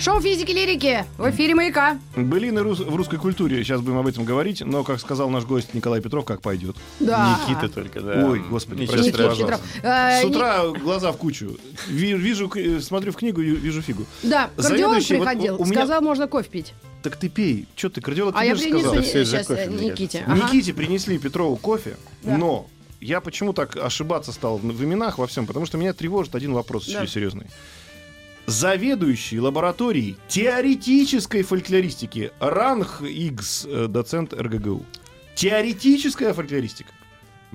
Шоу физики лирики в эфире маяка. Былины рус- в русской культуре, сейчас будем об этом говорить, но, как сказал наш гость Николай Петров, как пойдет. Да. Никита только, да. Ой, господи, Ничего страшного. пожалуйста. Петров. Э, С Ни- утра глаза в кучу. Ви- Вижу, э, смотрю в книгу, и вижу фигу. Да, кардиолог Заведующий, вот приходил, у меня- сказал, можно кофе пить. Так ты пей. Что ты, кардиолог, А тебе я же принесу сказал. Сейчас кофе, э, Никите. Ага. Никите принесли Петрову кофе, Да. но я почему так ошибаться стал в именах во всем? Потому что меня тревожит один вопрос Да. очень серьезный. Заведующий лабораторией теоретической фольклористики Ранг Игс, э, доцент РГГУ. Теоретическая фольклористика.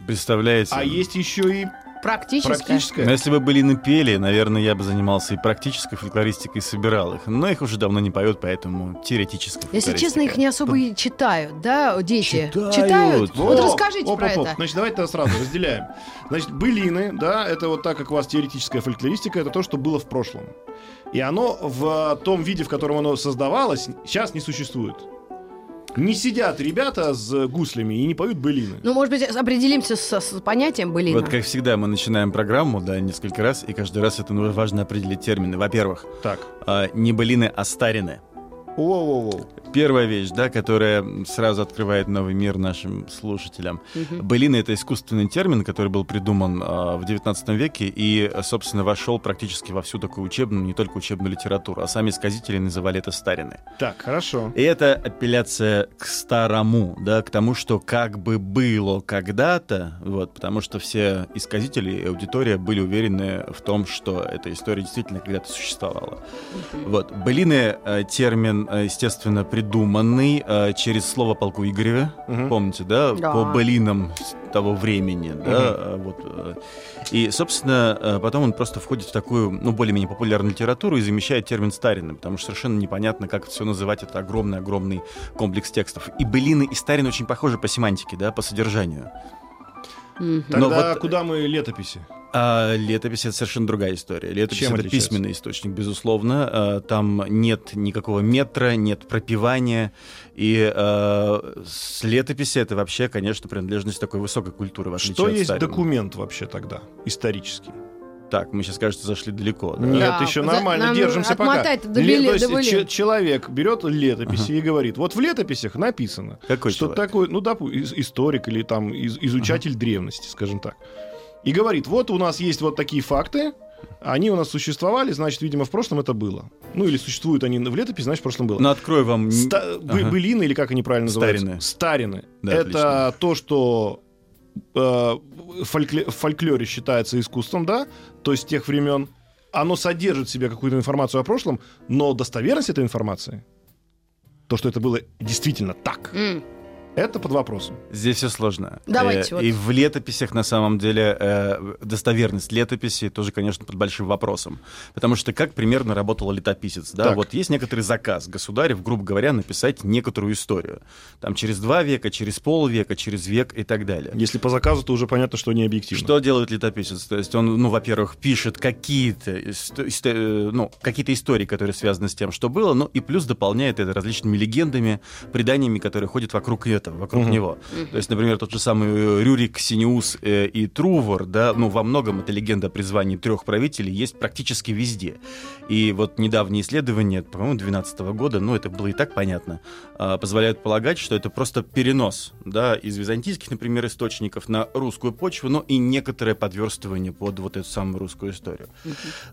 Представляете? А есть еще и Практически. практическая. Но если бы были напели, наверное, я бы занимался и практической фольклористикой, и собирал их. Но их уже давно не поют, поэтому теоретическая Если честно, их не особо и читают, да, дети? Читают. Вот О, расскажите оп, про оп, оп. это. Значит, давайте сразу разделяем. Значит, былины, да, это вот так, как у вас теоретическая фольклористика, это то, что было в прошлом. И оно в том виде, в котором оно создавалось, сейчас не существует. Не сидят ребята с гуслями и не поют былины. Ну, может быть, определимся с, с понятием былина. Вот как всегда мы начинаем программу, да, несколько раз, и каждый раз это ну, важно определить термины. Во-первых, Так. а, не былины, а старины. Воу-воу-воу. Первая вещь, да, которая сразу открывает новый мир нашим слушателям. Мгм. Былина — это искусственный термин, который был придуман а, в 19 веке и, собственно, вошел практически во всю такую учебную, не только учебную литературу, а сами сказители называли это старины. Так, хорошо. И это апелляция к старому, да, к тому, что как бы было когда-то, вот, потому что все исказители и аудитория были уверены в том, что эта история действительно когда-то существовала. Вот. Былины э, термин, э, естественно, придуманный э, через слово полку Игореве, Мгм. помните, да, Да. по былинам того времени, да, э, вот. И, собственно, потом он просто входит в такую, ну, более-менее популярную литературу и замещает термин старины, потому что совершенно непонятно, как это все называть, это огромный-огромный комплекс текстов. И былины, и старины очень похожи по семантике, да, по содержанию. Мгм. Но Тогда вот- куда мы летописи? А летопись — это совершенно другая история. Летопись Чем — это отличается? письменный источник, безусловно. А, Там нет никакого метра, нет пропивания. И а, с летописи это вообще, конечно, принадлежность такой высокой культуры, Что от есть старины. документ вообще тогда, исторический? Так, мы сейчас, кажется, зашли далеко. да? Нет, Да, еще нормально, держимся пока. до Ле- есть до че- человек берет летописи и говорит, вот в летописях написано, Какой что человек? такой, ну, допустим, историк или там из- изучатель древности, скажем так. И говорит, вот у нас есть вот такие факты, они у нас существовали, значит, видимо, в прошлом это было. Ну, или существуют они в летописи, значит, в прошлом было. Ну, открою вам... Ста- Ага. Былины, или как они правильно называются? Старины. Старины. Да, это отлично. то, что э, фолькле- в фольклоре считается искусством, да, то есть тех времен. Оно содержит в себе какую-то информацию о прошлом, но достоверность этой информации, то, что это было действительно так, М. это под вопросом. Здесь все сложно. Давайте Э, вот. И в летописях, на самом деле, э, достоверность летописи тоже, конечно, под большим вопросом. Потому что как примерно работал летописец? Да? Так. Вот есть некоторый заказ государев, грубо говоря, написать некоторую историю. Там через два века, через полвека, через век и так далее. Если по заказу, то уже понятно, что не объективно. Что делает летописец? То есть он, ну, во-первых, пишет какие-то, э, ну, какие-то истории, которые связаны с тем, что было, ну и плюс дополняет это различными легендами, преданиями, которые ходят вокруг этого, вокруг Мгм. него. То есть, например, тот же самый э, Рюрик, Синеус э, и Трувор, да, ну, во многом эта легенда о призвании трех правителей есть практически везде. И вот недавние исследования, по-моему, 2012 года, ну, это было и так понятно, а, позволяют полагать, что это просто перенос, да, из византийских, например, источников на русскую почву, но и некоторое подверстывание под вот эту самую русскую историю.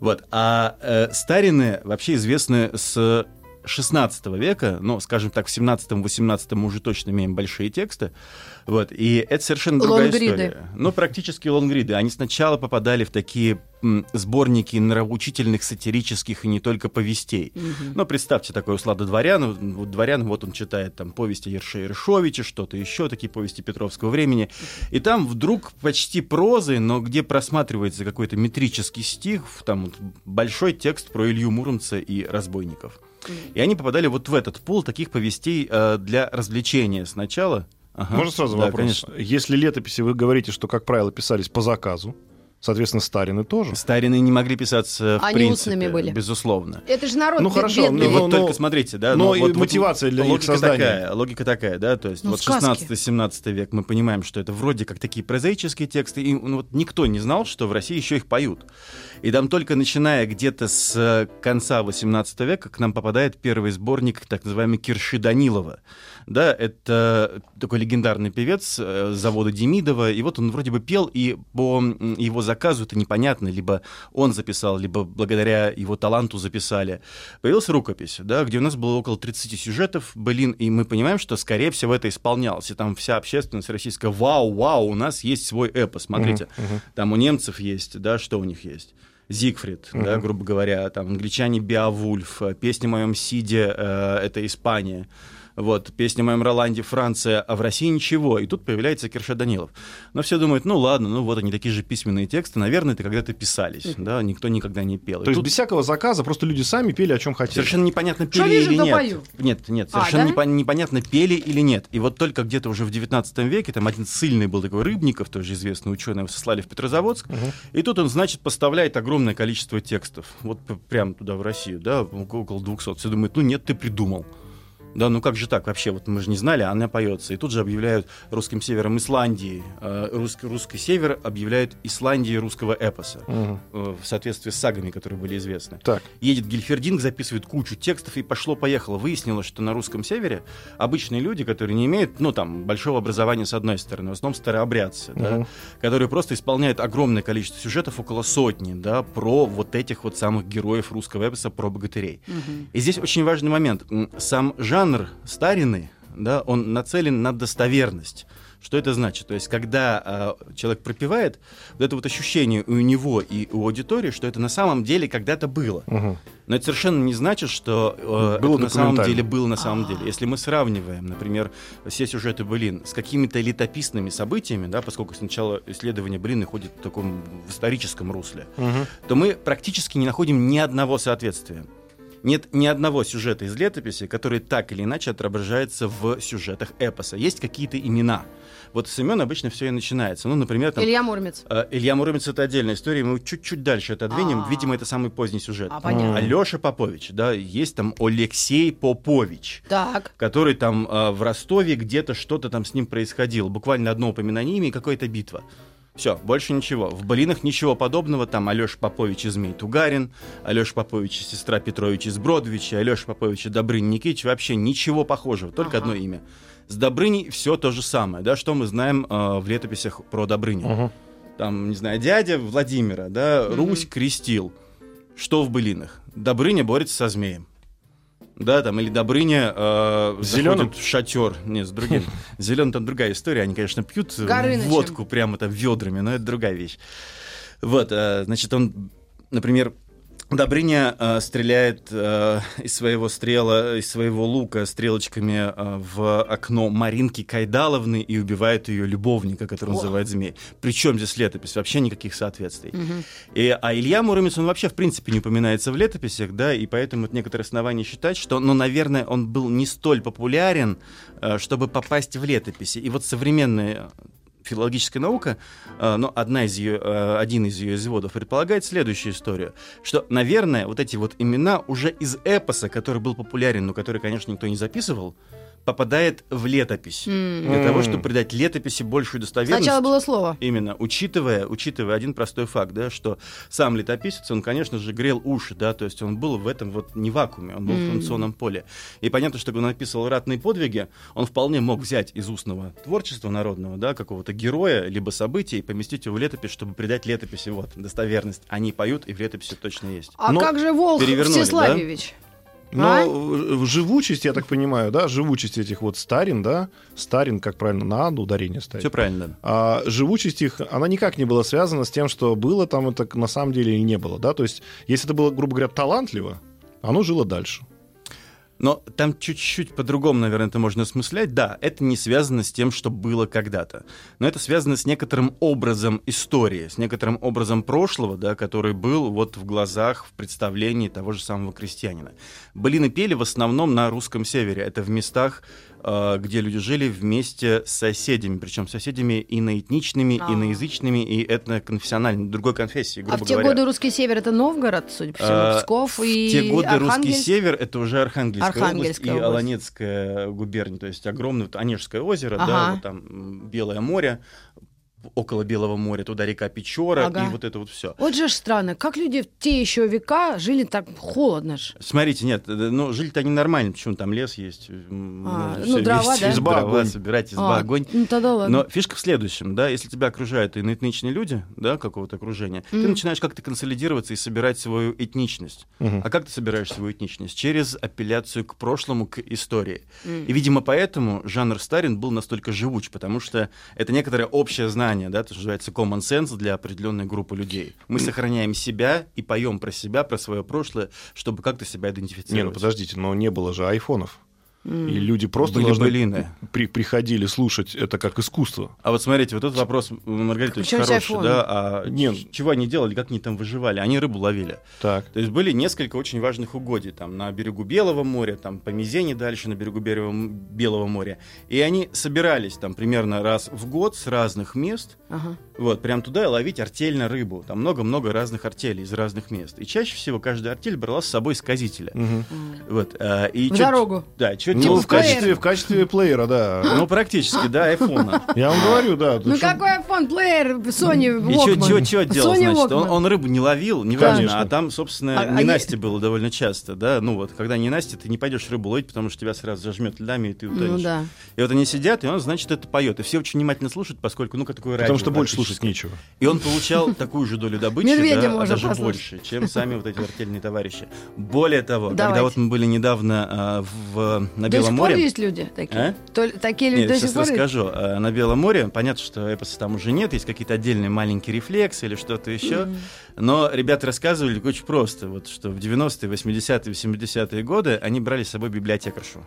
Вот. А э, старины вообще известны с 16 века, ну, скажем так, в 17-18 мы уже точно имеем большие тексты, вот, и это совершенно другая Лонгриды. история. Ну, практически лонгриды. Они сначала попадали в такие сборники нравоучительных, сатирических и не только повестей. Ну, представьте такой услада дворян. Вот дворян, вот он читает там повести Ерше Ершовича, что-то еще, такие повести Петровского времени. И там вдруг почти прозы, но где просматривается какой-то метрический стих, там вот большой текст про Илью Муромца и разбойников. И они попадали вот в этот пул таких повестей э, для развлечения сначала. Ага. Можно сразу Да, вопрос? конечно. Если летописи вы говорите, что, как правило, писались по заказу, соответственно, Старины тоже. Старины не могли писаться в Они принципе, устными были. безусловно. Это же народ Ну, хорошо, бедный. И Ну, вот ну, только смотрите, да, но ну, и вот- вот мотивация для их логика создания. такая, логика такая, да, то есть Ну, вот сказки. 16-17 век мы понимаем, что это вроде как такие прозаические тексты, и ну, вот никто не знал, что в России еще их поют. И там только начиная где-то с э, конца 18 века к нам попадает первый сборник так называемый Кирши Данилова. Да, это такой легендарный певец э, завода Демидова, и вот он вроде бы пел, и по его заказу это непонятно, либо он записал, либо благодаря его таланту записали. Появилась рукопись, да, где у нас было около 30 сюжетов, блин, и мы понимаем, что, скорее всего, это исполнялось. И там вся общественность российская, вау, вау, у нас есть свой эпос, смотрите. Там у немцев есть, да, что у них есть? Зигфрид, да, грубо говоря, там англичане Беовульф, э, песня о моем Сиде э, это Испания. Вот, песня о моем Роланде Франция, а в России ничего. И тут появляется Кирша Данилов. Но все думают, ну ладно, ну вот они такие же письменные тексты, наверное, это когда-то писались, да, никто никогда не пел. И То есть тут без всякого заказа просто люди сами пели, о чем хотели. Совершенно непонятно, пели или нет. пою. Нет, нет, А, совершенно да? непон- непонятно, пели или нет. И вот только где-то уже в 19 веке, там один сильный был такой Рыбников, тоже известный ученый, его сослали в Петрозаводск, и тут он, значит, поставляет огромное количество текстов, вот п- прямо туда, в Россию, да, около 200. Все думают, ну нет, ты придумал. Да, ну как же так вообще? Вот мы же не знали, она поется. И тут же объявляют русским севером Исландии. Э, Русский, русский север объявляет Исландией русского эпоса. Э, В соответствии с сагами, которые были известны. Так. Едет Гильфердинг, записывает кучу текстов и пошло-поехало. Выяснилось, что на русском севере обычные люди, которые не имеют, ну, там, большого образования с одной стороны, в основном старообрядцы, да, Мгм. которые просто исполняют огромное количество сюжетов, около сотни, да, про вот этих вот самых героев русского эпоса, про богатырей. И здесь очень важный момент. Сам жанр старины, да, он нацелен на достоверность. Что это значит? То есть, когда э, человек пропивает, вот это вот ощущение у него и у аудитории, что это на самом деле когда-то было. Мгм. Но это совершенно не значит, что э, Было это на самом деле было на самом деле. Если мы сравниваем, например, все сюжеты Былин с какими-то летописными событиями, да, поскольку сначала исследование Былины ходит в таком в историческом русле, Мгм. то мы практически не находим ни одного соответствия. Нет ни одного сюжета из летописи, который так или иначе отображается в сюжетах эпоса. Есть какие-то имена. Вот с имен обычно все и начинается. Ну, например, там... Илья Муромец. э, Илья Муромец это отдельная история, мы чуть-чуть дальше отодвинем. А. Видимо, это самый поздний сюжет. А, понятно. Алеша Попович, да, есть там Алексей Попович Так. который там э, в Ростове где-то что-то там с ним происходило. Буквально одно упоминание имя и какая-то битва. Все, больше ничего. В Былинах ничего подобного. Там Алеша Попович и Змей Тугарин, Алеша Попович и сестра Петрович из Бродвича, Алеша Попович и Добрынь Никитич. Вообще ничего похожего, только Ага. одно имя. С Добрыней все то же самое. Да, что мы знаем э, в летописях про Добрыню? Мгм. Там, не знаю, дядя Владимира, да. Русь крестил. Что в былинах? Добрыня борется со змеем. Да, там, или Добрыня э, заходит в шатер. Нет, с другим. Зеленый там другая история. Они, конечно, пьют э, Горынычем. водку прямо там ведрами, но это другая вещь. Вот, э, значит, он, например, Добрыня э, стреляет э, из своего стрела, из своего лука стрелочками э, в окно Маринки Кайдаловны и убивает ее любовника, который О. называет змей. Причем здесь летопись? Вообще никаких соответствий. Мгм. И, а Илья Муромец, он вообще, в принципе, не упоминается в летописях, да, и поэтому это некоторые основания считать, что, ну, наверное, он был не столь популярен, э, чтобы попасть в летописи. И вот современная филологическая наука, э, но одна из ее, э, один из ее изводов предполагает следующую историю, что, наверное, вот эти вот имена уже из эпоса, который был популярен, но который, конечно, никто не записывал, попадает в летопись. М. Для того, чтобы придать летописи большую достоверность. Сначала было слово. Именно, учитывая, учитывая один простой факт, да, что сам летописец, он, конечно же, грел уши, да, то есть он был в этом вот не вакууме, он был в М. информационном поле. И понятно, что когда он описывал ратные подвиги, он вполне мог взять из устного творчества народного, да, какого-то героя, либо события и поместить его в летопись, чтобы придать летописи вот достоверность. Они поют, и в летописи точно есть. А Но как же Волх перевернули, да? Но А? живучесть, я так понимаю, да, живучесть этих вот старин, да, старин, как правильно, на ударение ставить. Все правильно. А живучесть их, она никак не была связана с тем, что было там это на самом деле и не было, да, то есть если это было, грубо говоря, талантливо, оно жило дальше. Но там чуть-чуть по-другому, наверное, это можно осмыслять. Да, это не связано с тем, что было когда-то. Но это связано с некоторым образом истории, с некоторым образом прошлого, да, который был вот в глазах, в представлении того же самого крестьянина. Былины пели в основном на русском севере. Это в местах, где люди жили вместе с соседями, причем соседями иноэтничными, А. иноязычными и этноконфессиональными, другой конфессии, А грубо в те говоря. годы русский север это Новгород, судя по всему, А, Псков и В те годы русский Архангельск? север это уже Архангельская, область Архангельская и область. Аланецкая губерния, то есть огромное вот Онежское озеро, да, Ага. вот там Белое море, около Белого моря, туда река Печора Ага. и вот это вот все. Вот же странно, как люди в те еще века жили так холодно ж. Смотрите, нет, э, ну жили-то они нормально, почему там лес есть, А, ну, всё дрова, вести, да? Изба, дрова огонь. собирать, изба, А, огонь. Ну тогда ладно. Но фишка в следующем, да, если тебя окружают иноэтничные люди, да, какого-то окружения, ты Мгм. начинаешь как-то консолидироваться и собирать свою этничность. Мгм. А как ты собираешь свою этничность? Через апелляцию к прошлому, к истории. М. И, видимо, поэтому жанр Старин был настолько живуч, потому что это некоторое общее знание, да, то, что называется common sense для определенной группы людей. Мы сохраняем себя и поем про себя, про свое прошлое, чтобы как-то себя идентифицировать. Не, ну подождите, но не было же айфонов. И люди просто Были должны былины. при- приходили слушать это как искусство. А вот смотрите, вот этот вопрос, Маргарита, очень хороший, да, а Не. ч- чего они делали, как они там выживали? Они рыбу ловили. Так. То есть были несколько очень важных угодий там на берегу Белого моря, там по Мизене дальше на берегу Белого, Белого моря. И они собирались там примерно раз в год с разных мест, Ага. вот, прям туда и ловить артельно рыбу. Там много-много разных артелей из разных мест. И чаще всего каждая артель брала с собой сказителя. Мгм. Вот, а, и В чё- дорогу. Да, что Ну, Типа в качестве, в качестве плеера, да. Ну, практически, да, айфона. Я вам говорю, да. Ну какой iPhone плеер Sony И что делал, значит? Он, рыбу не ловил, неважно, а там, собственно, А- а не Настя было довольно часто, да, ну вот, когда не Настя, ты не пойдешь рыбу ловить, потому что тебя сразу зажмет льдами, и ты утонешь. Ну да. И вот они сидят, и он, значит, это поет, и все очень внимательно слушают, поскольку, ну, как такое радио. Что больше слушать нечего. И он получал такую же долю добычи, Медведя да, а можно даже послушать. больше, чем сами вот эти артельные товарищи. Более того, когда Давайте. вот мы были недавно а, в, на До сих Белом пор море... есть люди такие? А? То- такие люди Нет, до сейчас сих пор расскажу. А, На Белом море, понятно, что эпоса там уже нет, есть какие-то отдельные маленькие рефлексы или что-то еще. Но ребята рассказывали очень просто, вот, что в 90-е, 80-е, 80-е годы они брали с собой библиотекаршу.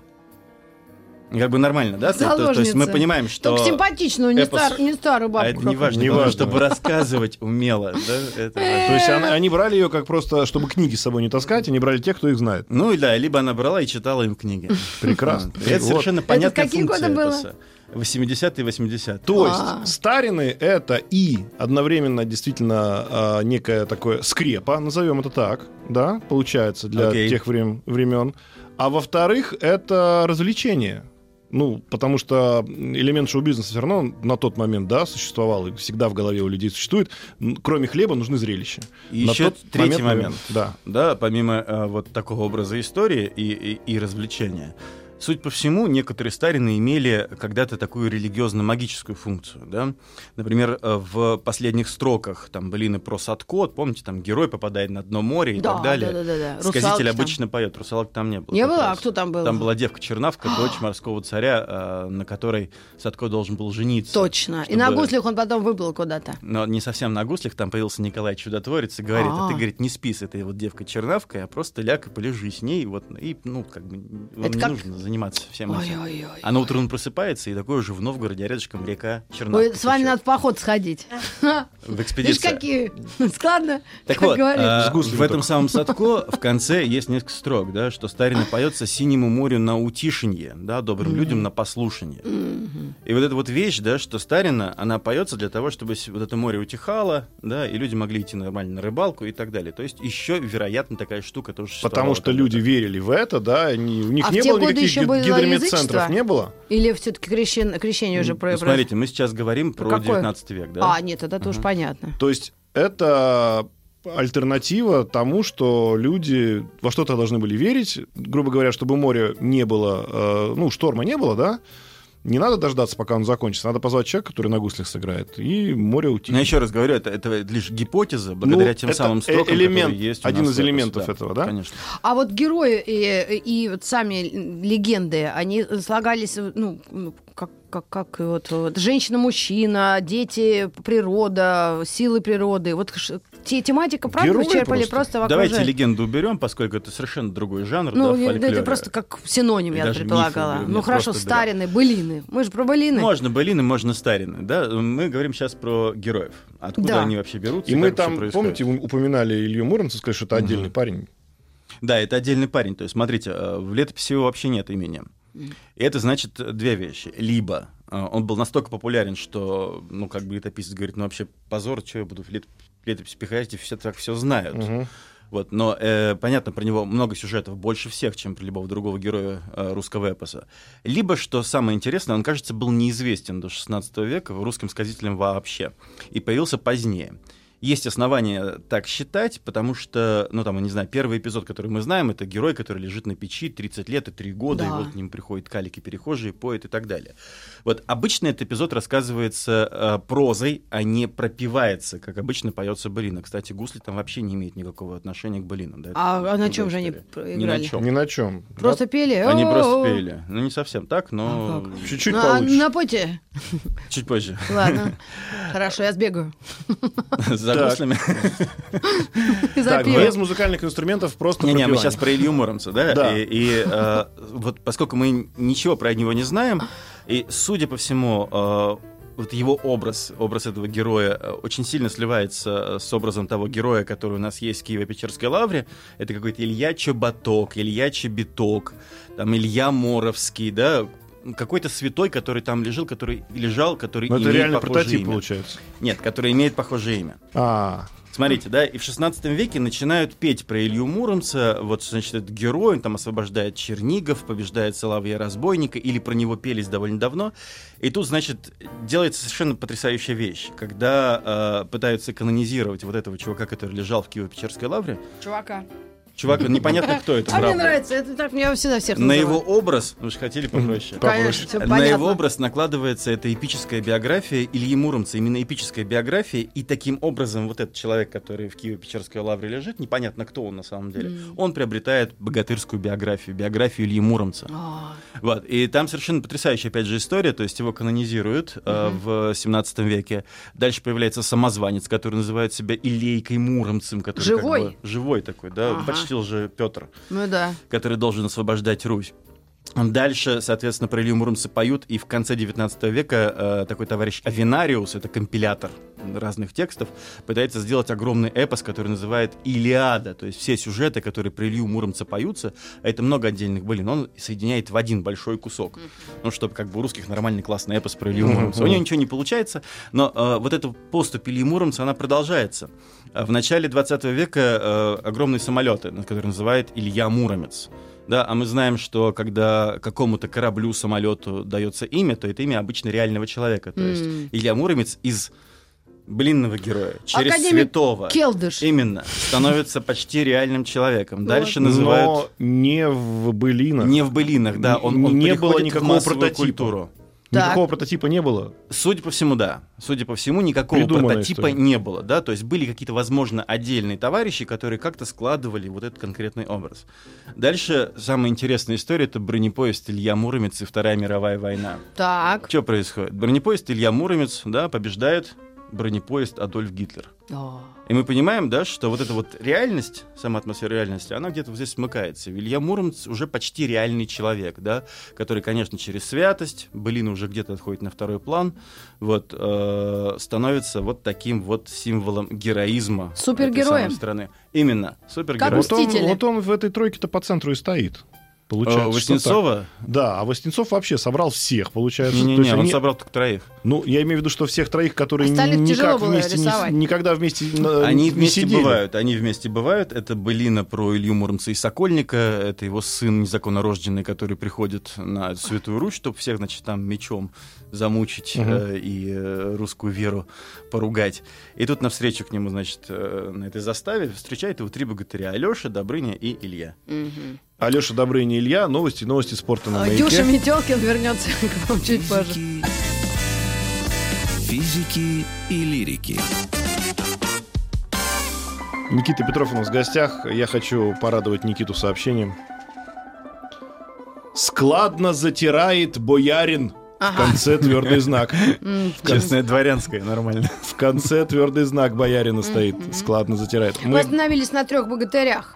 И Как бы нормально, да? То- то- То, есть мы понимаем, что... Только симпатичную, не, эпос- стар- не старую А бабку. это не важно, Не важно. чтобы рассказывать умело. да, это. То есть она- они брали ее как просто, чтобы книги с собой не таскать, они брали тех, кто их знает. Ну и да, либо она брала и читала им книги. Прекрасно. И это Вот. совершенно понятная какие функция годы было? эпоса. 80-е, 80-е. То есть А. старины это и одновременно действительно а, некое такое скрепа, назовем это так, да, получается для Окей. тех врем- времен. А во-вторых, это развлечение. Ну, потому что элемент шоу-бизнеса все равно на тот момент, да, существовал, и всегда в голове у людей существует. Кроме хлеба нужны зрелища. И На еще тот третий наверное, момент. Да. Да, помимо э, вот такого образа истории и, и, и развлечения. Суть по всему, некоторые старины имели когда-то такую религиозно-магическую функцию. Да? Например, э, в последних строках там былины про Садко, помните, там герой попадает на дно моря и Да, так далее. да, да, да, да. Сказитель там. обычно поет, русалок там не было. Не было? А раз. кто там был? Там была девка-чернавка, дочь морского царя, э, на которой Садко должен был жениться. Точно. И чтобы- на гуслях он потом выплыл куда-то. но не совсем на гуслях, там появился Николай Чудотворец и говорит, а, А. ты, говорит, не спи с этой вот девкой-чернавкой, а просто ляг и полежи с ней, вот, и, ну, как бы, вам Это не как- нужно заниматься всем этим. Ой-ой-ой. А на утро он просыпается, и такой уже в Новгороде рядышком река Чернавка. Ой, с вами надо в поход сходить. В Видишь, экспедиции. какие складно, Так как вот, а, в этом самом Садко в конце есть несколько строк, да, что Старина поется синему морю на утишенье, да, добрым людям на послушание. И вот эта вот вещь, да, что Старина, она поется для того, чтобы вот это море утихало, да, и люди могли идти нормально на рыбалку и так далее. То есть еще, вероятно, такая штука тоже Потому что люди верили в это, да, они, у них А не было никаких еще гид- было гидромедцентров, не было? Или все-таки крещен- крещение уже Ну, про... смотрите, мы сейчас говорим про Какое? 19 век, да? А, нет, это уж понятно. То есть это альтернатива тому, что люди во что-то должны были верить, грубо говоря, чтобы моря не было, э, ну, шторма не было, да, Не надо дождаться, пока он закончится. Надо позвать человека, который на гуслях сыграет, и море утихнет. Но еще раз говорю, это, это лишь гипотеза, благодаря Ну, тем это самым строкам, элемент, которые есть у один нас из элементов этого, да? Конечно. А вот герои и, и вот сами легенды, они слагались, ну, как, как, как вот, вот женщина-мужчина, дети, природа, силы природы. Вот те, тематика, правда, Герои вы черпали просто. просто вокруг Давайте легенду уберем, поскольку это совершенно другой жанр, Ну, да, в это просто как синоним, И я предполагала. мифы, ну хорошо, просто да. старины, былины. Мы же про былины. Можно былины, можно старины, да? Мы говорим сейчас про героев. Откуда Да. они вообще берутся? И мы там, происходит. помните, упоминали Илью Муромца, сказали, что это отдельный парень. Да, это отдельный парень. То есть, смотрите, э, в летописи его вообще нет имени. И это значит две вещи. Либо э, он был настолько популярен, что, ну, как бы летописец говорит, ну, вообще позор, что я буду в лет- летопись пихать, и все так все знают. Мгм. Вот, но э, понятно, про него много сюжетов, больше всех, чем про любого другого героя э, русского эпоса. Либо, что самое интересное, он, кажется, был неизвестен до 16 века русским сказителям вообще. И появился позднее. Есть основания так считать, потому что, ну там, я не знаю, первый эпизод, который мы знаем, это герой, который лежит на печи 30 лет и 3 года, и Да. вот к ним приходят калики перехожие, поэт и так далее. Вот обычно этот эпизод рассказывается э, прозой, а не пропивается, как обычно поется былина. Кстати, гусли там вообще не имеют никакого отношения к былинам. Да, А, а на чем же они играли? Ни на чем. Ни на чем. Просто пели? Они просто пели. Ну, не совсем так, но А? Чуть-чуть Ну, а получше. напойте. чуть позже. Ладно. Хорошо, я сбегаю. За Так. гуслями. Так, без музыкальных инструментов просто Не-не, мы сейчас про Илью Муромца, да? Да. И, и, э, вот поскольку мы ничего про него не знаем, и, судя по всему, э, вот его образ, образ этого героя э, очень сильно сливается с образом того героя, который у нас есть в Киево-Печерской лавре. Это какой-то Илья Чеботок, Илья Чебиток, там Илья Моровский, да? Какой-то святой, который там лежал, который лежал, который Но это имеет реально похожее прототип имя. получается. Нет, который имеет похожее имя. А, Смотрите, да, и в 16 веке начинают петь про Илью Муромца, вот, значит, этот герой, он там освобождает Чернигов, побеждает Соловья-разбойника, или про него пелись довольно давно. И тут, значит, делается совершенно потрясающая вещь, когда э, пытаются канонизировать вот этого чувака, который лежал в Киево-Печерской лавре. Чувака. Чувак, непонятно, кто это, А мне нравится, это так меня всегда всех На его образ, вы же хотели попроще. Конечно, На понятно. его образ накладывается эта эпическая биография Ильи Муромца, именно эпическая биография, и таким образом вот этот человек, который в Киево-Печерской лавре лежит, непонятно, кто он на самом деле, он приобретает богатырскую биографию, биографию Ильи Муромца. А, Вот. И там совершенно потрясающая, опять же, история, то есть его канонизируют э, в 17 веке. Дальше появляется самозванец, который называет себя Илейкой Муромцем. Который как Живой? бы- живой такой, да, Ага. Почтил же Петр Ну да. который должен освобождать Русь. Дальше, соответственно, про Илью Муромца поют, и в конце 19 века э, такой товарищ Авинариус, это компилятор разных текстов, пытается сделать огромный эпос, который называет «Илиада», то есть все сюжеты, которые про Илью Муромца поются, а это много отдельных былин, он соединяет в один большой кусок. Ну, чтобы как бы у русских нормальный классный эпос про Илью Муромца. У него ничего не получается, но э, вот эта поступь Ильи Муромца, она продолжается. А В начале 20 века э, огромные самолеты, которые называют Илья Муромец. Да, а мы знаем, что когда какому-то кораблю, самолету дается имя, то это имя обычно реального человека. То есть М. Илья Муромец из блинного героя через Академик святого Келдыш. именно становится почти реальным человеком. Дальше но называют не в былинах. не в былинах, да, он, он Не было никакого прототипа. культуру. Никакого прототипа не было. Судя по всему, да. Судя по всему, никакого Придуманная прототипа история. не было, да. То есть были какие-то, возможно, отдельные товарищи, которые как-то складывали вот этот конкретный образ. Дальше самая интересная история это бронепоезд Илья Муромец и Вторая мировая война. Так. Что происходит? Бронепоезд Илья Муромец, да, побеждает бронепоезд Адольф Гитлер. О. И мы понимаем, да, что вот эта вот реальность, сама атмосфера реальности, она где-то вот здесь смыкается. Илья Муромец уже почти реальный человек, да, который, конечно, через святость, былина уже где-то отходит на второй план, вот, э, становится вот таким вот символом героизма. Супергероем. этой самой страны. Именно, Как супергерой. Вот он, вот он в этой тройке-то по центру и стоит. Получается, Э. Воснецова? Да, а Воснецов вообще собрал всех, получается. То Не-не-не, есть он они- собрал только троих. Ну, я имею в виду, что всех троих, которые Остальных никак вместе не, никогда вместе э, Они не вместе сидели. бывают, они вместе бывают. Это былина про Илью Муромца и Сокольника. Это его сын незаконно рожденный, который приходит на Святую Русь, чтобы всех, значит, там мечом замучить Мгм. э, и э, русскую веру поругать. И тут навстречу к нему, значит, э, на этой заставе встречает его три богатыря. Алеша, Добрыня и Илья. Мгм. Алеша Добрыня Илья. Новости, новости спорта на А, маяке. Дюша Метелкин вернется к вам чуть позже. Физики, и лирики. Никита Петров у нас в гостях. Я хочу порадовать Никиту сообщением. Складно затирает боярин. В конце твердый знак. Честное дворянское, нормально. В конце твердый знак боярина стоит. Складно затирает. Мы Мы остановились на трех богатырях.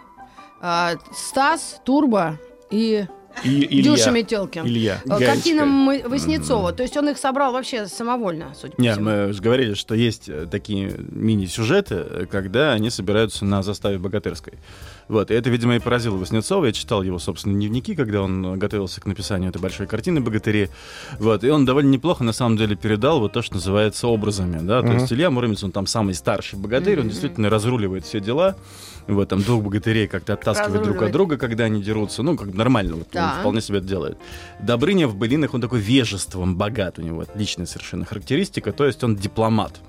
А, Стас, Турбо и и Илья. Дюша Метелкин. Илья. Гаечка. Картина Воснецова. То есть он их собрал вообще самовольно, судя по Не, всему. мы же говорили, что есть э, такие мини-сюжеты, э, когда они собираются на заставе богатырской. Вот, и это, видимо, и поразило Воснецова. Я читал его, собственно, дневники, когда он э, готовился к написанию этой большой картины «Богатыри». Вот, и он довольно неплохо, на самом деле, передал вот то, что называется образами, да. То Мгм. есть Илья Муромец, он там самый старший богатырь, он действительно разруливает все дела. Вот, там двух богатырей как-то оттаскивает друг от друга, когда они дерутся. Ну, как бы нормально, вот, Да. он вполне себе это делает. Добрыня в былинах, он такой вежеством богат, у него отличная совершенно характеристика, то есть он дипломат.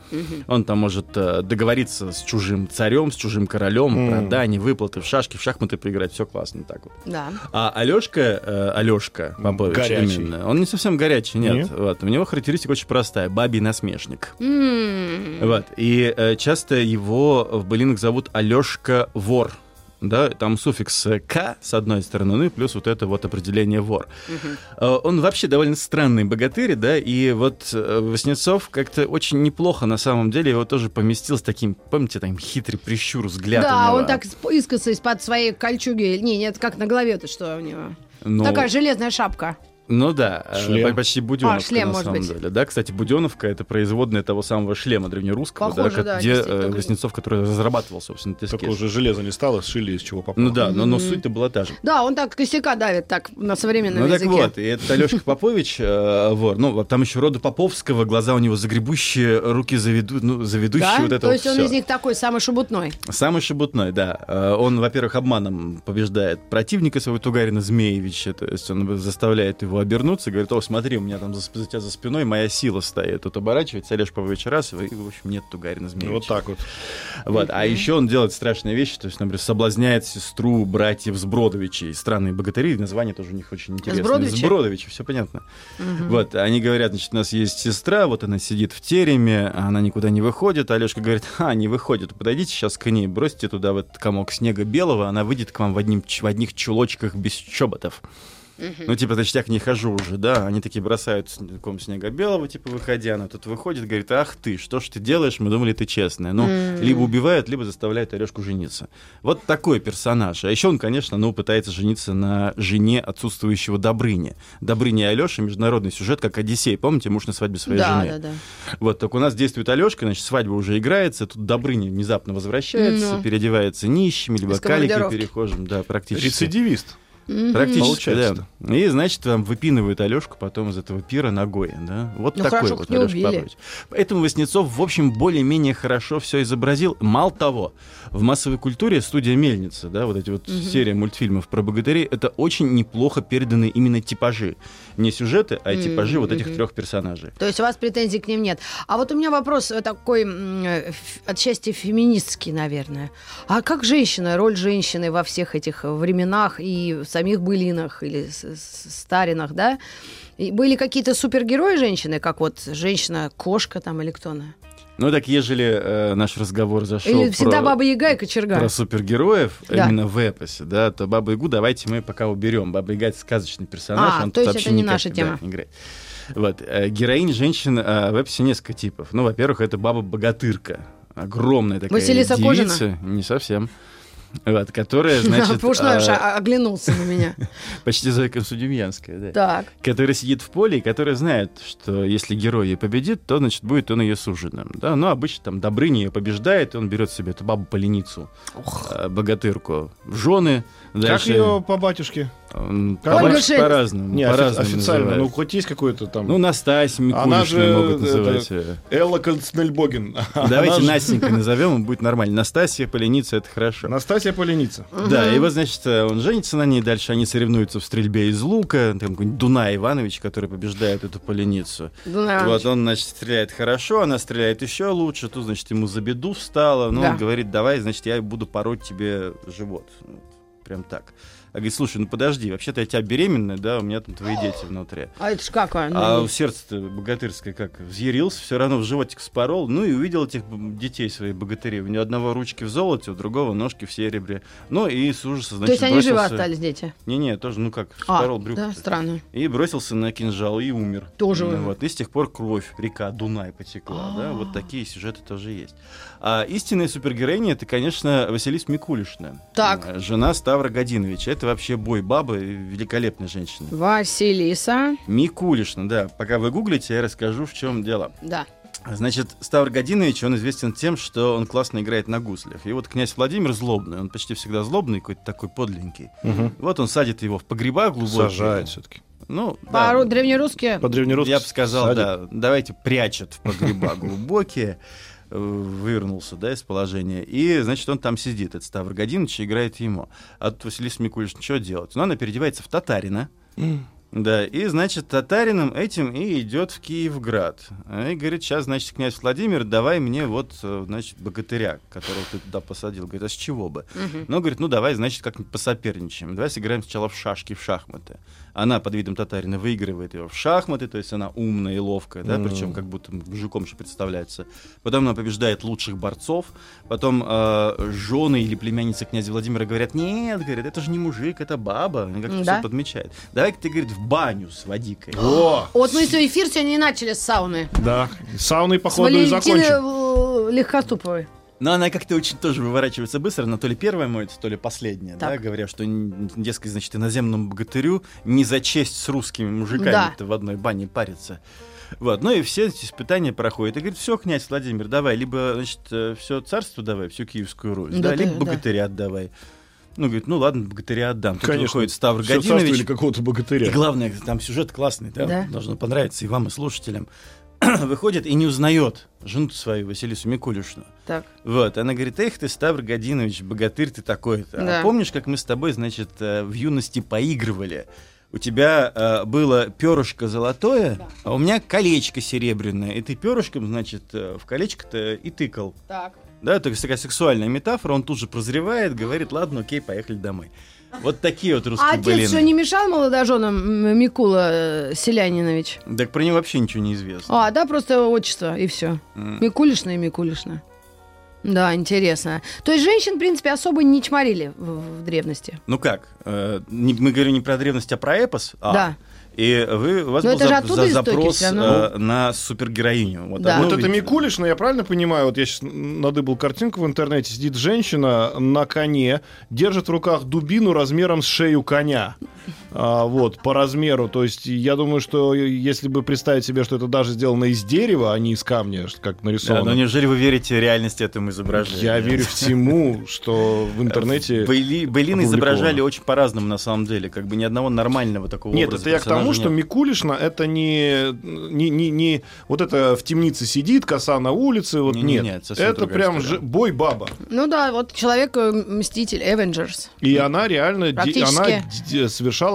Он там может э, договориться с чужим царем, с чужим королем, Мгм. про дани, выплаты в шашки, в шахматы поиграть, все классно так вот. Да. А Алешка, э, Алешка Попович, Горячий. именно, он не совсем горячий, нет. Нет? Вот, у него характеристика очень простая, бабий насмешник. М. Вот. И э, часто его в былинах зовут Алешка Вор. Да, там суффикс э, «к» с одной стороны, ну и плюс вот это вот определение «вор». Э, Он вообще довольно странный богатырь, да, и вот э, Васнецов как-то очень неплохо на самом деле его тоже поместил с таким, помните, там хитрый прищур, взгляд Да, он так искоса из-под своей кольчуги. Не, нет, как на голове-то что у него? Ну, Такая железная шапка. Ну да, э, Шлем. почти Буденовка А, шлем, на самом быть. деле. Да, кстати, Буденовка это производная того самого шлема древнерусского, Похоже, да, да, где э, Васнецов, который разрабатывал, собственно, Только Тескеш. уже железо не стало, сшили из чего попало. Ну да, но, но суть-то была та же. Да, он так косяка давит так на современном Ну так языке. вот, и этот Алешка Попович, э, вор, ну там еще рода Поповского, глаза у него загребущие, руки заведу, ну, заведущие, Да? вот это То вот есть он из них такой самый шебутной. Самый шебутной, да. Э, Он, во-первых, обманом побеждает противника своего Тугарина Змеевича, то есть он заставляет его обернуться, говорит, о, смотри, у меня там за, за тебя за спиной моя сила стоит. Тут оборачивается Олеж Павлович раз, и, в общем, нет Тугарина Змеевича. Вот так вот. Вот. А еще он делает страшные вещи, то есть, например, соблазняет сестру братьев Сбродовичей. Странные богатыри, название тоже у них очень интересное. Сбродовичи? Сбродовичи, все понятно. Вот, они говорят, значит, у нас есть сестра, вот она сидит в тереме, она никуда не выходит. А Алешка говорит, а, не выходит, подойдите сейчас к ней, бросьте туда в этот комок снега белого, она выйдет к вам в, одним, в одних чулочках без чоботов. Ну, типа, значит, я к ней хожу уже, да. Они такие бросают ком снега белого, типа, выходя. Она тут выходит, говорит, ах ты, что ж ты делаешь? Мы думали, ты честная. Ну, либо убивают, либо заставляют Орешку жениться. Вот такой персонаж. А еще он, конечно, ну, пытается жениться на жене отсутствующего Добрыни. Добрыня и Алеша международный сюжет, как Одиссей. Помните, муж на свадьбе своей Да, жены? да, да. Вот, так у нас действует Алешка, значит, свадьба уже играется, тут Добрыня внезапно возвращается, Ну. переодевается нищими, либо каликой перехожим, да, практически. Рецидивист. Практически, Получается да. И, значит, там выпинывают Алешку потом из этого пира ногой, да. Вот Ну, такой хорошо, вот. Попович. Поэтому Васнецов, в общем, более-менее хорошо все изобразил. Мало того, в массовой культуре студия «Мельница», да, вот эти вот серия мультфильмов про богатырей, это очень неплохо переданы именно типажи. Не сюжеты, а типажи вот этих трех персонажей. То есть у вас претензий к ним нет. А вот у меня вопрос э, такой э, отчасти феминистский, наверное. А как женщина, роль женщины во всех этих временах и в самих былинах или старинах, да? Были какие-то супергерои женщины, как вот женщина-кошка там или кто она? Ну так, ежели э, наш разговор зашел Или всегда про... Баба Яга и Кочерга? про супергероев Да. именно в эпосе, да, то Бабу Ягу давайте мы пока уберем. Баба Яга это сказочный персонаж, А, он то есть вообще это не никак, наша да, тема. не играет. Вот. э, Героинь женщин э, в эпосе несколько типов. Ну, во-первых, это баба-богатырка. Огромная такая Василиса девица. Не совсем. Вот, которая, значит, э, о- оглянулся на меня. почти Зойка Судемьянская, да. Так. Которая сидит в поле и которая знает, что если герой ее победит, то, значит, будет он ее суженым. Да, ну, обычно там Добрыня ее побеждает, и он берет себе эту бабу-поленицу, э, богатырку, в жены. Как Дальше, ее по батюшке? По- Шелест. по-разному. Не, по-разному официально. называют. Ну, хоть есть какой-то там... Ну, Настасья Она Микулишна же, могут это, называть ее. Элла Константинбогин. Давайте Она же- Настенькой назовем, и будет нормально. Настасья, Поленица, это хорошо. Настасья Поленица. Да, и вот, значит, э, он женится на ней, дальше они соревнуются в стрельбе из лука. Там какой-нибудь Дунай Иванович, который побеждает эту поленицу. Дунай Вот он, значит, стреляет хорошо, она стреляет еще лучше. Тут, значит, ему за беду встала. Ну, Да. он говорит, давай, значит, я буду пороть тебе живот. Вот, Прям так. А говорит, слушай, ну подожди, вообще-то я тебя беременная, да, у меня там твои дети внутри. А это ж как? а, ну, А сердце-то богатырское как? Взъярился, все равно в животик спорол, ну и увидел этих детей своих богатырей. У него одного ручки в золоте, у другого ножки в серебре. Ну и с ужаса, значит, То есть они живы остались, дети? Не-не, тоже, ну как, А, спорол брюк. да, странно. И бросился на кинжал и умер. Тоже умер. вот. И с тех пор кровь, река Дунай потекла. Да? А. Вот такие сюжеты тоже есть. А истинная супергероиня это, конечно, Василиса Микулишна. Так. Э, Жена Ставра Годиновича. Это вообще бой бабы, великолепная женщина. Василиса. Микулишна, да. Пока вы гуглите, я расскажу, в чем дело. Да. Значит, Ставр Годинович, он известен тем, что он классно играет на гуслях. И вот князь Владимир злобный, он почти всегда злобный, какой-то такой подленький. Мгм. Вот он садит его в погреба глубокие. Сажает все-таки. Ну, да. По-древнерусски. По-древнерусски Я бы сказал, садит. да, давайте прячет в погреба глубокие, вывернулся, да, из положения. И, значит, он там сидит, этот Ставр Годинович, играет ему. А тут Василиса Микулич, что делать? Ну, она переодевается в татарина. Да, и, значит, татарином этим и идет в Киевград. И говорит, сейчас, значит, князь Владимир, давай мне вот, э, значит, богатыря, которого ты туда посадил. Говорит, а с чего бы? Мгм. Ну, говорит, ну давай, значит, как-нибудь посоперничаем. Давай сыграем сначала в шашки, в шахматы. Она под видом татарина выигрывает его в шахматы, то есть она умная и ловкая, да, причем как будто мужиком еще представляется. Потом она побеждает лучших борцов. Потом э, жены или племянницы князя Владимира говорят, нет, говорят, это же не мужик, это баба. Она как-то Да. всё подмечает. Давай-ка ты, говорит, в баню с водикой. О, Вот мы все эфир сегодня не начали с сауны. да. Сауной, С походу, и закончим. э, Легкоступовой. Но она как-то очень тоже выворачивается быстро, она то ли первая моется, то ли последняя, да, Так. говоря, что, дескать, значит, иноземному богатырю не за честь с русскими мужиками Да. в одной бане париться. Вот, ну и все эти испытания проходят. И говорит, все, князь Владимир, давай, либо, значит, все царство давай, всю Киевскую Русь, да, Да, либо да, богатыря отдавай. Ну, говорит, ну ладно, богатыря отдам. Тут Конечно. выходит Ставр Годинович. или какого-то богатыря. И главное, там сюжет классный, да, Да. должно понравиться и вам, и слушателям. Выходит и не узнает жену свою, Василису Микулишну. Так. Вот, она говорит, эх ты, Ставр Годинович, богатырь ты такой-то. Да. А помнишь, как мы с тобой, значит, э, в юности поигрывали? У тебя э, было перышко золотое, а у меня колечко серебряное. И ты перышком, значит, э, в колечко-то и тыкал. Так. Да, то есть такая сексуальная метафора, он тут же прозревает, говорит, ладно, окей, поехали домой. Вот такие вот А русские отец былины. что, не мешал молодоженам Микула э, Селянинович? Так про него вообще ничего не известно. А, да, просто отчество, и все. М. Микулишна и Микулишна. Да, интересно. То есть женщин, в принципе, особо не чморили в, в древности. Ну как? э, не- мы говорим не про древность, а про эпос. А, Да. И вы, у вас Но был это же за- оттуда за- запрос э, на супергероиню. Вот, Да. Вот это ведь- Микулишна, я правильно понимаю? Вот я сейчас надыбал картинку в интернете. Сидит женщина на коне, держит в руках дубину размером с шею коня. А, вот, по размеру. То есть, я думаю, что если бы представить себе, что это даже сделано из дерева, а не из камня, как Да, нарисовано. но неужели вы верите реальности этому изображению? Я верю всему, что в интернете... Опубликовано. изображали очень по-разному на самом деле, как бы ни одного нормального такого Нет, это я к тому, что. Микулишна это не, не, не, не вот это в темнице сидит, коса на улице, вот нет. это прям история. же бой баба. Ну да, вот человек-мститель, Avengers. И она реально она д-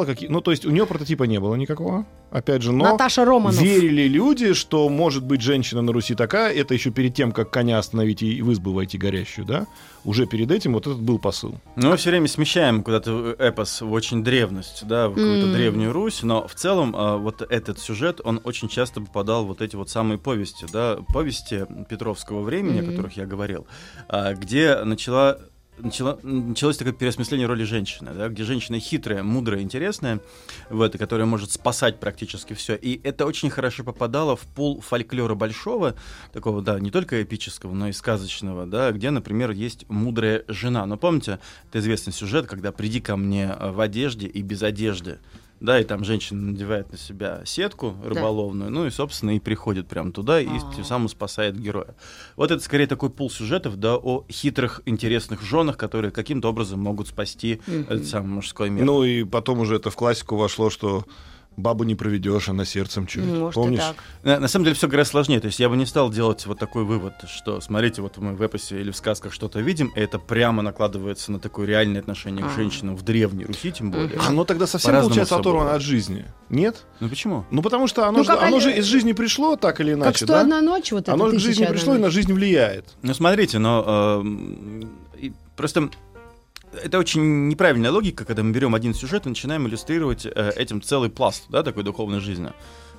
какие... Ну, то есть у нее прототипа не было никакого. Опять же, но Наташа Романов. верили люди, что может быть женщина на Руси такая. Это еще перед тем, как коня остановить и в избу войти горящую, да? Уже перед этим вот этот был посыл. Ну, мы все время смещаем куда-то эпос в очень древность, да, в какую-то М. древнюю Русь, но в целом а, вот этот сюжет, он очень часто попадал в вот эти вот самые повести, да, повести Петровского времени, Мгм. о которых я говорил, а, где начала начала- началось такое переосмысление роли женщины, да, где женщина хитрая, мудрая, интересная, вот, и которая может спасать практически все. И это очень хорошо попадало в пол фольклора большого, такого, да, не только эпического, но и сказочного, да, где, например, есть мудрая жена. Но помните, это известный сюжет, когда «приди ко мне в одежде и без одежды», да, и там женщина надевает на себя сетку рыболовную, ну и, собственно, и приходит прямо туда и А. тем самым спасает героя. Вот это скорее такой пул сюжетов, да, о хитрых, интересных женах, которые каким-то образом могут спасти этот самый мужской мир. Ну и потом уже это в классику вошло, что бабу не проведешь, она сердцем чует. Может, Помнишь? и так. На, на самом деле все гораздо сложнее. То есть я бы не стал делать вот такой вывод, что смотрите, вот мы в эпосе или в сказках что-то видим, и это прямо накладывается на такое реальное отношение к А. женщинам в Древней Руси, тем более. Оно тогда совсем По-разному получается оторвано от жизни. Нет? Ну почему? Ну потому что оно, Ну, же, как оно они- же из жизни пришло так или Как иначе, «Сто да? одна ночь», вот это Оно к «Тысяча жизни пришло и ночь». на жизнь влияет. Ну смотрите, но и просто это очень неправильная логика, когда мы берем один сюжет и начинаем иллюстрировать э, этим целый пласт, да, такой духовной жизни.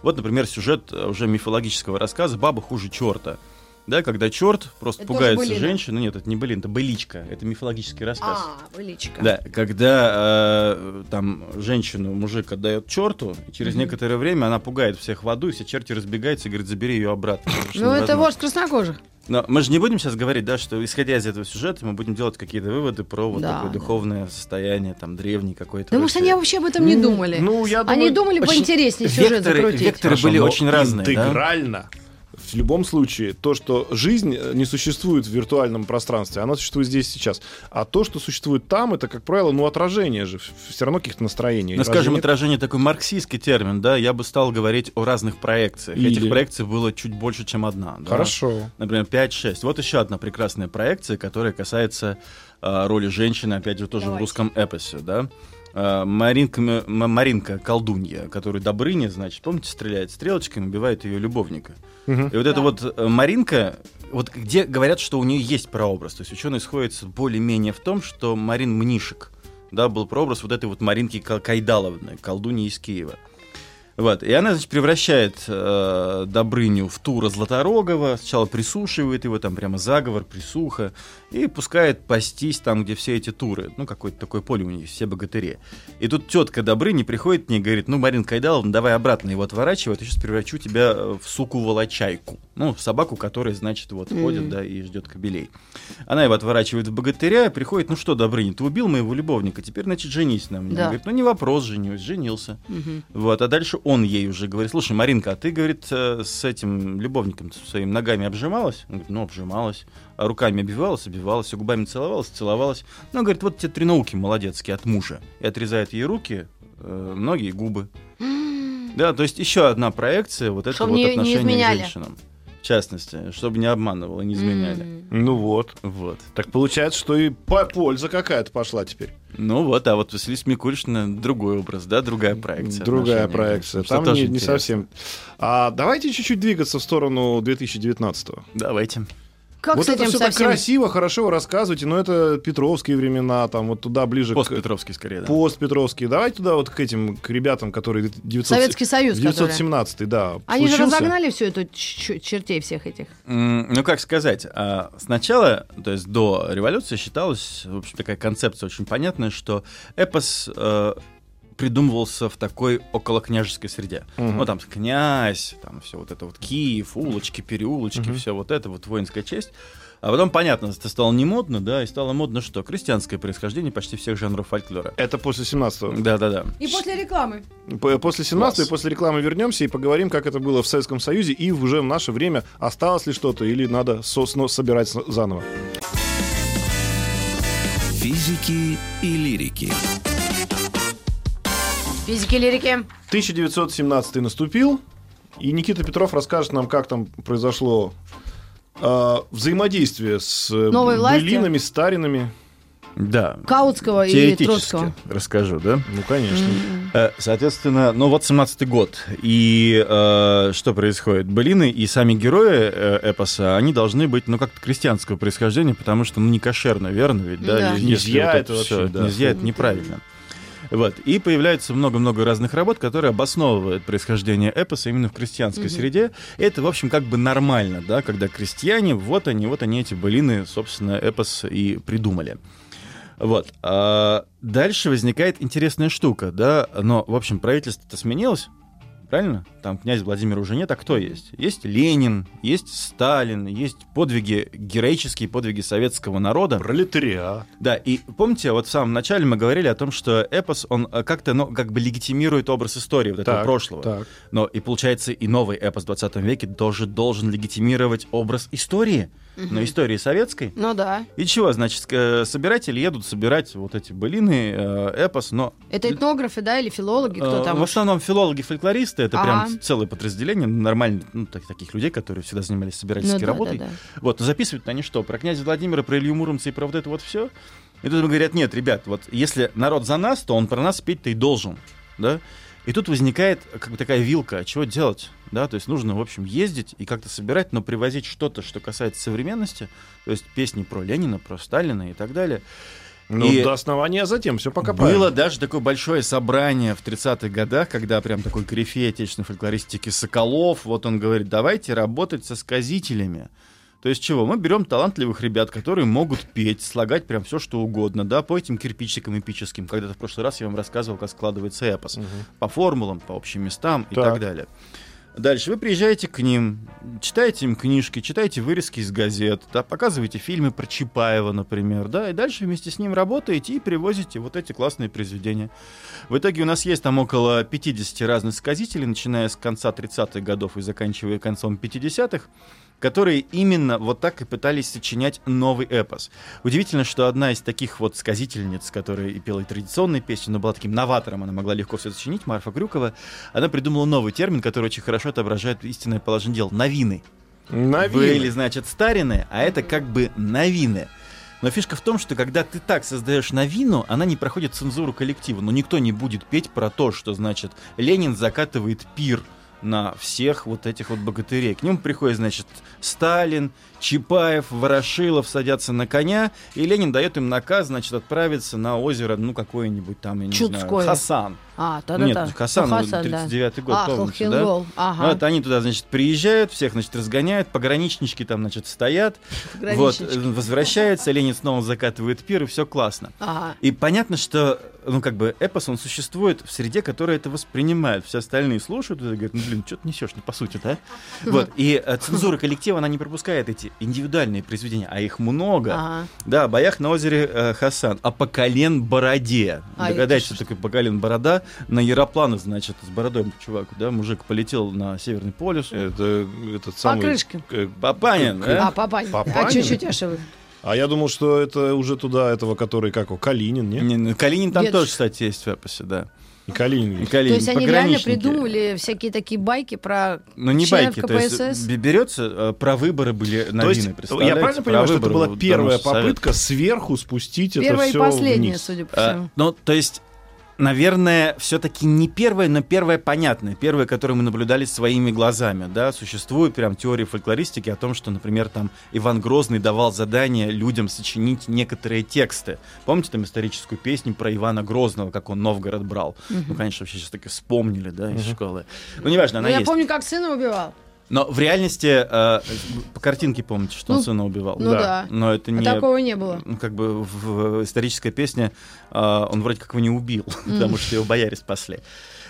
Вот, например, сюжет э, уже мифологического рассказа «Баба хуже черта». Да, когда черт просто Это пугается женщину. Нет, это не былин, это быличка. Это мифологический рассказ. А, вылечка. Да, когда э, там женщину мужик отдает черту, и через некоторое время она пугает всех в аду, и все черти разбегаются и говорит, забери ее обратно. Ну, это вождь краснокожих. Но мы же не будем сейчас говорить, да, что исходя из этого сюжета, мы будем делать какие-то выводы про вот Да, такое да. духовное состояние, там, древний какой-то. Да, может, России. они вообще об этом не думали. Ну, я Они думаю, думали очень- поинтереснее сюжет векторы- закрутить. векторы- были но очень разные, да? В любом случае, то, что жизнь э, не существует в виртуальном пространстве, она существует здесь и сейчас. А то, что существует там, это, как правило, ну, отражение же все равно каких-то настроений. Ну, Разве скажем, нет? отражение такой марксистский термин, да, я бы стал говорить о разных проекциях. Или- Этих проекций было чуть больше, чем одна. да. Хорошо. Например, 5-6. Вот еще одна прекрасная проекция, которая касается а, роли женщины, опять же, тоже в Давайте. русском эпосе, да. А, Маринка, Маринка колдунья, которую Добрыня, значит, помните, стреляет стрелочками, убивает ее любовника. Мгм. И вот эта Да. вот э, Маринка, вот где говорят, что у нее есть прообраз. То есть ученые сходятся более-менее в том, что Марин Мнишек, да, был прообраз вот этой вот Маринки Ка- Кайдаловны, колдуньи из Киева. Вот. И она, значит, превращает э, Добрыню в Тура Златорогова, сначала присушивает его, там прямо заговор, присуха, и пускает пастись там, где все эти туры. Ну, какое-то такое поле у них, все богатыри. И тут тетка Добрыни приходит к ней и говорит, ну, Марин Кайдаловна, давай обратно его отворачивай, а то сейчас превращу тебя э, в суку-волочайку. Ну, в собаку, которая, значит, вот Мгм. ходит, да, и ждет кобелей. Она его отворачивает в богатыря, приходит, ну что, Добрыня, ты убил моего любовника, теперь, значит, женись на мне. Да. Он говорит, ну, не вопрос, женюсь, женился. Мгм. Вот, а дальше он ей уже говорит, слушай, Маринка, а ты, говорит, э, с этим любовником своим ногами обжималась? Он говорит, ну, обжималась. А руками обивалась, обивалась, все губами целовалась, целовалась. Ну, говорит, вот тебе три науки молодецкие от мужа. И отрезает ей руки, э, ноги и губы. Да, то есть еще одна проекция вот этого вот не- не отношения изменяли. к женщинам. В частности, чтобы не обманывала, не изменяли. М. Ну вот. Вот. Так получается, что и по- польза какая-то пошла теперь. Ну вот, а вот Василиса Микульшина другой образ, да, другая проекция. Другая проекция. Там тоже не, не интересно. совсем. А давайте чуть-чуть двигаться в сторону 2019-го. Давайте. Как вот с это этим все так совсем? красиво, хорошо вы рассказываете, но это Петровские времена, там вот туда ближе к Постпетровский скорее, да. постпетровские. Давайте туда вот к этим, к ребятам, которые 900... Советский Союз, который. 917 да. Они же случился. разогнали всю эту ч- чертей всех этих. М, Ну, как сказать, а, сначала, то есть до революции считалась, в общем, такая концепция очень понятная, что эпос э, придумывался в такой околокняжеской среде. Мгм. Ну, там князь, там все вот это вот Киев, улочки, переулочки, Мгм. все вот это вот воинская честь. А потом, понятно, это стало не модно, да, и стало модно что? Крестьянское происхождение почти всех жанров фольклора. Это после 17-го. Да-да-да. И после рекламы. После 17 Класс. и после рекламы вернемся и поговорим, как это было в Советском Союзе и уже в наше время осталось ли что-то или надо со- сно- собирать заново. Физики и лирики. Физики лирики. 1917 наступил, и Никита Петров расскажет нам, как там произошло э, взаимодействие с э, Новой былинами, старинами. Да. Каутского и Троцкого. расскажу, да? Ну, конечно. Э, Соответственно, ну вот 17-й год. И э, что происходит? Былины и сами герои э, эпоса, они должны быть, ну, как-то крестьянского происхождения, потому что, ну, не кошерно, верно ведь, да? Да. Князья вот это всё, вообще, да. Князья это неправильно. Вот. И появляется много-много разных работ, которые обосновывают происхождение эпоса именно в крестьянской Мгм. среде. И это, в общем, как бы нормально, да, когда крестьяне, вот они, вот они, эти былины, собственно, эпос и придумали. Вот. А дальше возникает интересная штука, да, но, в общем, правительство-то сменилось, правильно? Там князь Владимир уже нет, а кто есть? Есть Ленин, есть Сталин, есть подвиги, героические подвиги советского народа. Пролетариат. Да, и помните, вот в самом начале мы говорили о том, что эпос, он э, как-то, ну, как бы легитимирует образ истории вот этого Так, прошлого. так. Но и получается, и новый эпос в 20 веке тоже должен легитимировать образ истории, но истории советской. Ну да. И чего, значит, э, собиратели едут собирать вот эти былины, э, эпос, но... Это этнографы, да, или филологи, кто э, там? В основном филологи-фольклористы, это Ага. прям целое подразделение нормальных, ну, так- таких людей, которые всегда занимались Ну собирательской да, работой. да, да. Вот, но записывают они что? Про князя Владимира, про Илью Муромца и про вот это вот все. И тут говорят, нет, ребят, вот если народ за нас, то он про нас петь-то и должен, да? И тут возникает как бы такая вилка, а чего делать, да? То есть нужно, в общем, ездить и как-то собирать, но привозить что-то, что касается современности, то есть песни про Ленина, про Сталина и так далее. Ну, И- до основания затем все пока. Было даже такое большое собрание в 30-х годах, когда прям такой корифей отечественной фольклористики Соколов, вот он говорит, давайте работать со сказителями. То есть чего? Мы берем талантливых ребят, которые могут петь, слагать прям все, что угодно, да, по этим кирпичикам эпическим. Когда-то в прошлый раз я вам рассказывал, как складывается эпос. По формулам, по общим местам и Так. так далее. Дальше вы приезжаете к ним, читаете им книжки, читаете вырезки из газет, да, показываете фильмы про Чапаева, например, да, и дальше вместе с ним работаете и привозите вот эти классные произведения. В итоге у нас есть там около 50 разных сказителей, начиная с конца 30-х годов и заканчивая концом 50-х, которые именно вот так и пытались сочинять новый эпос. Удивительно, что одна из таких вот сказительниц, которая и пела и традиционные песни, но была таким новатором, она могла легко все сочинить, Марфа Крюкова, она придумала новый термин, который очень хорошо отображает истинное положение дел. Новины. Новины. Были, значит, старины, а это как бы новины. Но фишка в том, что когда ты так создаешь новину, она не проходит цензуру коллектива. Но никто не будет петь про то, что, значит, Ленин закатывает пир на всех вот этих вот богатырей. К нему приходит, значит, Сталин, Чапаев, Ворошилов садятся на коня, и Ленин дает им наказ, значит, отправиться на озеро, ну, какое-нибудь там, я не знаю, Чудское. Хасан. А, Нет, да-да-да. Хасан, Ну, ну, Хасан, да. 39-й год, А, помните, да? Ага. Вот они туда, значит, приезжают, всех, значит, разгоняют, пограничнички там, значит, стоят. Вот, э, возвращается, Ленин снова закатывает пир, и все классно. Ага. И понятно, что, ну, как бы, эпос, он существует в среде, которая это воспринимает. Все остальные слушают и говорят, ну, блин, что ты несешь, ну, по сути, да? Вот, и э, цензура коллектива, она не пропускает эти индивидуальные произведения, а их много. Ага. Да, «Боях на озере э, Хасан», а по колен бороде. А, Догадайтесь, что такое по колен борода. На Яропланах, значит, с бородой чувак, да, мужик полетел на Северный полюс. Это этот По самый... крышке. э, Папанин, да? А, Папанин. А Папанин? чуть-чуть ошибок. А я думал, что это уже туда этого, который, как его, Калинин, не? Не, ну, Калинин там Дедушка. тоже, кстати, есть в эпосе, да. И Калинин. И. Калинин, То есть они реально придумали всякие такие байки про Ну, не байки, то есть КПСС? берется, э, про выборы были То новины, есть, я правильно Про понимаю, что это была первая Доносов Совет. попытка сверху спустить Первая это и все последняя, вниз? судя по А, всему. ну, то есть, наверное, все-таки не первое, но первое понятное. Первое, которое мы наблюдали своими глазами. Да? Существует прям теория фольклористики о том, что, например, там Иван Грозный давал задание людям сочинить некоторые тексты. Помните там историческую песню про Ивана Грозного, как он Новгород брал? Ну, конечно, вообще сейчас таки вспомнили, да, из школы. Ну, неважно, она Ну, я есть. помню, как сына убивал. Но в реальности э, по картинке помните, что он Ну, сына убивал. Ну Да. да. Но это А не... такого не было. Ну, как бы в, в исторической песне а, он вроде как его не убил, потому что его бояре спасли.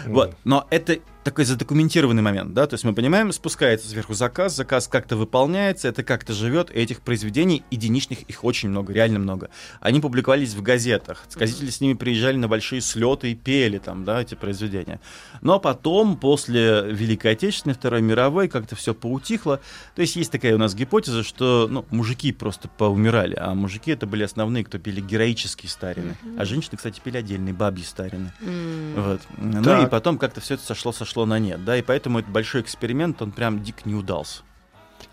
Вот. Но это такой задокументированный момент, да, то есть мы понимаем, спускается сверху заказ, заказ как-то выполняется, это как-то живет, и этих произведений единичных их очень много, реально много. Они публиковались в газетах, сказители с ними приезжали на большие слеты и пели там, да, эти произведения. Но потом, после Великой Отечественной, Второй мировой, как-то все поутихло. То есть есть такая у нас гипотеза, что ну, мужики просто поумирали, а мужики это были основные, кто пели героические старины. А женщины, кстати, пели отдельные бабьи старины. Вот. Ну Так. и потом как-то все это сошло, сошло на нет, да, и поэтому этот большой эксперимент, он прям дико не удался.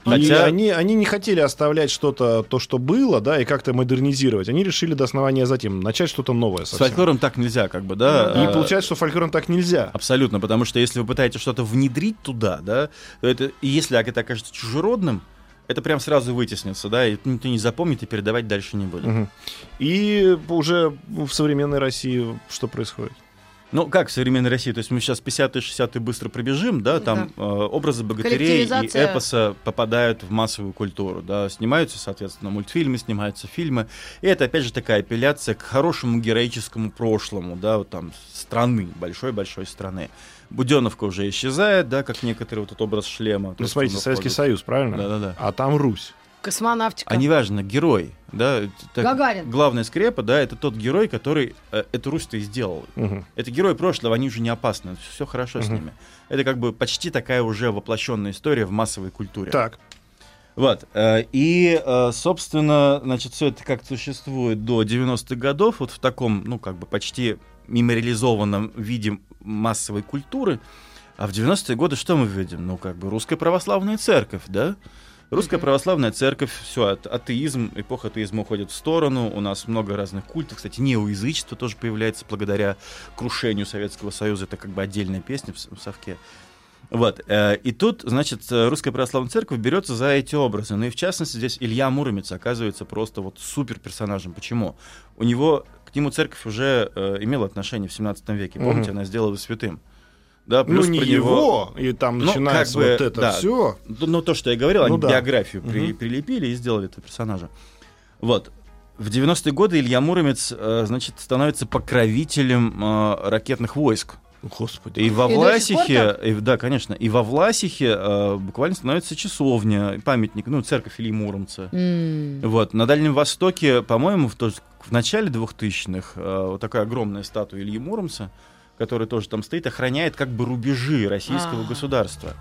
И Хотя- они, они не хотели оставлять что-то, то, что было, да, и как-то модернизировать. Они решили до основания затем начать что-то новое С совсем. фольклором так нельзя, как бы, да. И а, получается, что фольклором так нельзя. Абсолютно, потому что если вы пытаетесь что-то внедрить туда, да, то это, и если это окажется чужеродным, это прям сразу вытеснится, да, и никто не запомнит и передавать дальше не будет. Мгм. И уже в современной России что происходит? Ну, как в современной России? То есть мы сейчас 50-е, 60-е быстро пробежим, да, там э, образы богатырей и эпоса попадают в массовую культуру, да, снимаются, соответственно, мультфильмы, снимаются фильмы, и это, опять же, такая апелляция к хорошему героическому прошлому, да, вот там, страны, большой-большой страны. Буденовка уже исчезает, да, как некоторый вот этот образ шлема. Ну, смотрите, Советский. Союз, правильно? Да-да-да. А там Русь. Космонавтика. А неважно, герой, да, так- Гагарин. главная скрепа, да, это тот герой, который э, эту Русь-то и сделал. Мгм. Это герои прошлого, они уже не опасны, все хорошо с Мгм. ними. Это как бы почти такая уже воплощенная история в массовой культуре. Так. Вот. э, И, э, собственно, значит, все это как существует до 90-х годов, вот в таком, ну, как бы почти мемориализованном виде массовой культуры. А в 90-е годы что мы видим? Ну, как бы русская православная церковь, да? Русская православная церковь, все, атеизм, эпоха атеизма уходит в сторону, у нас много разных культов, кстати, неоязычество тоже появляется благодаря крушению Советского Союза, это как бы отдельная песня в, в совке. Вот. э, И тут, значит, Русская Православная Церковь берется за эти образы. Ну и в частности здесь Илья Муромец оказывается просто вот супер персонажем. Почему? У него, к нему церковь уже э, имела отношение в 17 веке. Помните, она сделала святым. Да, Ну, плюс не про его, и там Ну, начинается как бы, вот это да. все. Ну, ну, то, что я говорил, Ну они да. биографию при- прилепили и сделали этого персонажа. Вот. В 90-е годы Илья Муромец, э, значит, становится покровителем э, ракетных войск. Господи. И во И Власихе, и, да, конечно, и во Власихе э, буквально становится часовня, памятник, ну, церковь Ильи Муромца. М. Вот, на Дальнем Востоке, по-моему, в, то- в начале 2000-х э, вот такая огромная статуя Ильи Муромца, который тоже там стоит, охраняет как бы рубежи российского А. государства.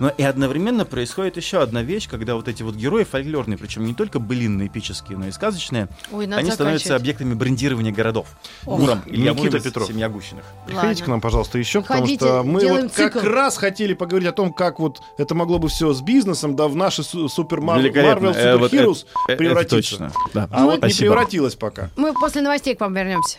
Но и одновременно происходит еще одна вещь, когда вот эти вот герои фольклорные, причем не только былинные, эпические, но и сказочные, Ой, они становятся объектами брендирования городов. Ох. Муром, Илья Никита Муромец, Петров. семья Гущиных. Приходите Ладно. к нам, пожалуйста, еще, потому Приходите, что мы вот как цикл. раз хотели поговорить о том, как вот это могло бы все с бизнесом, да, в наши су- супер Мар- Великолепно. Marvel Э, вот Super Heroes это- превратиться. точно. Да. А вот не Спасибо. превратилось пока. Мы после новостей к вам вернемся.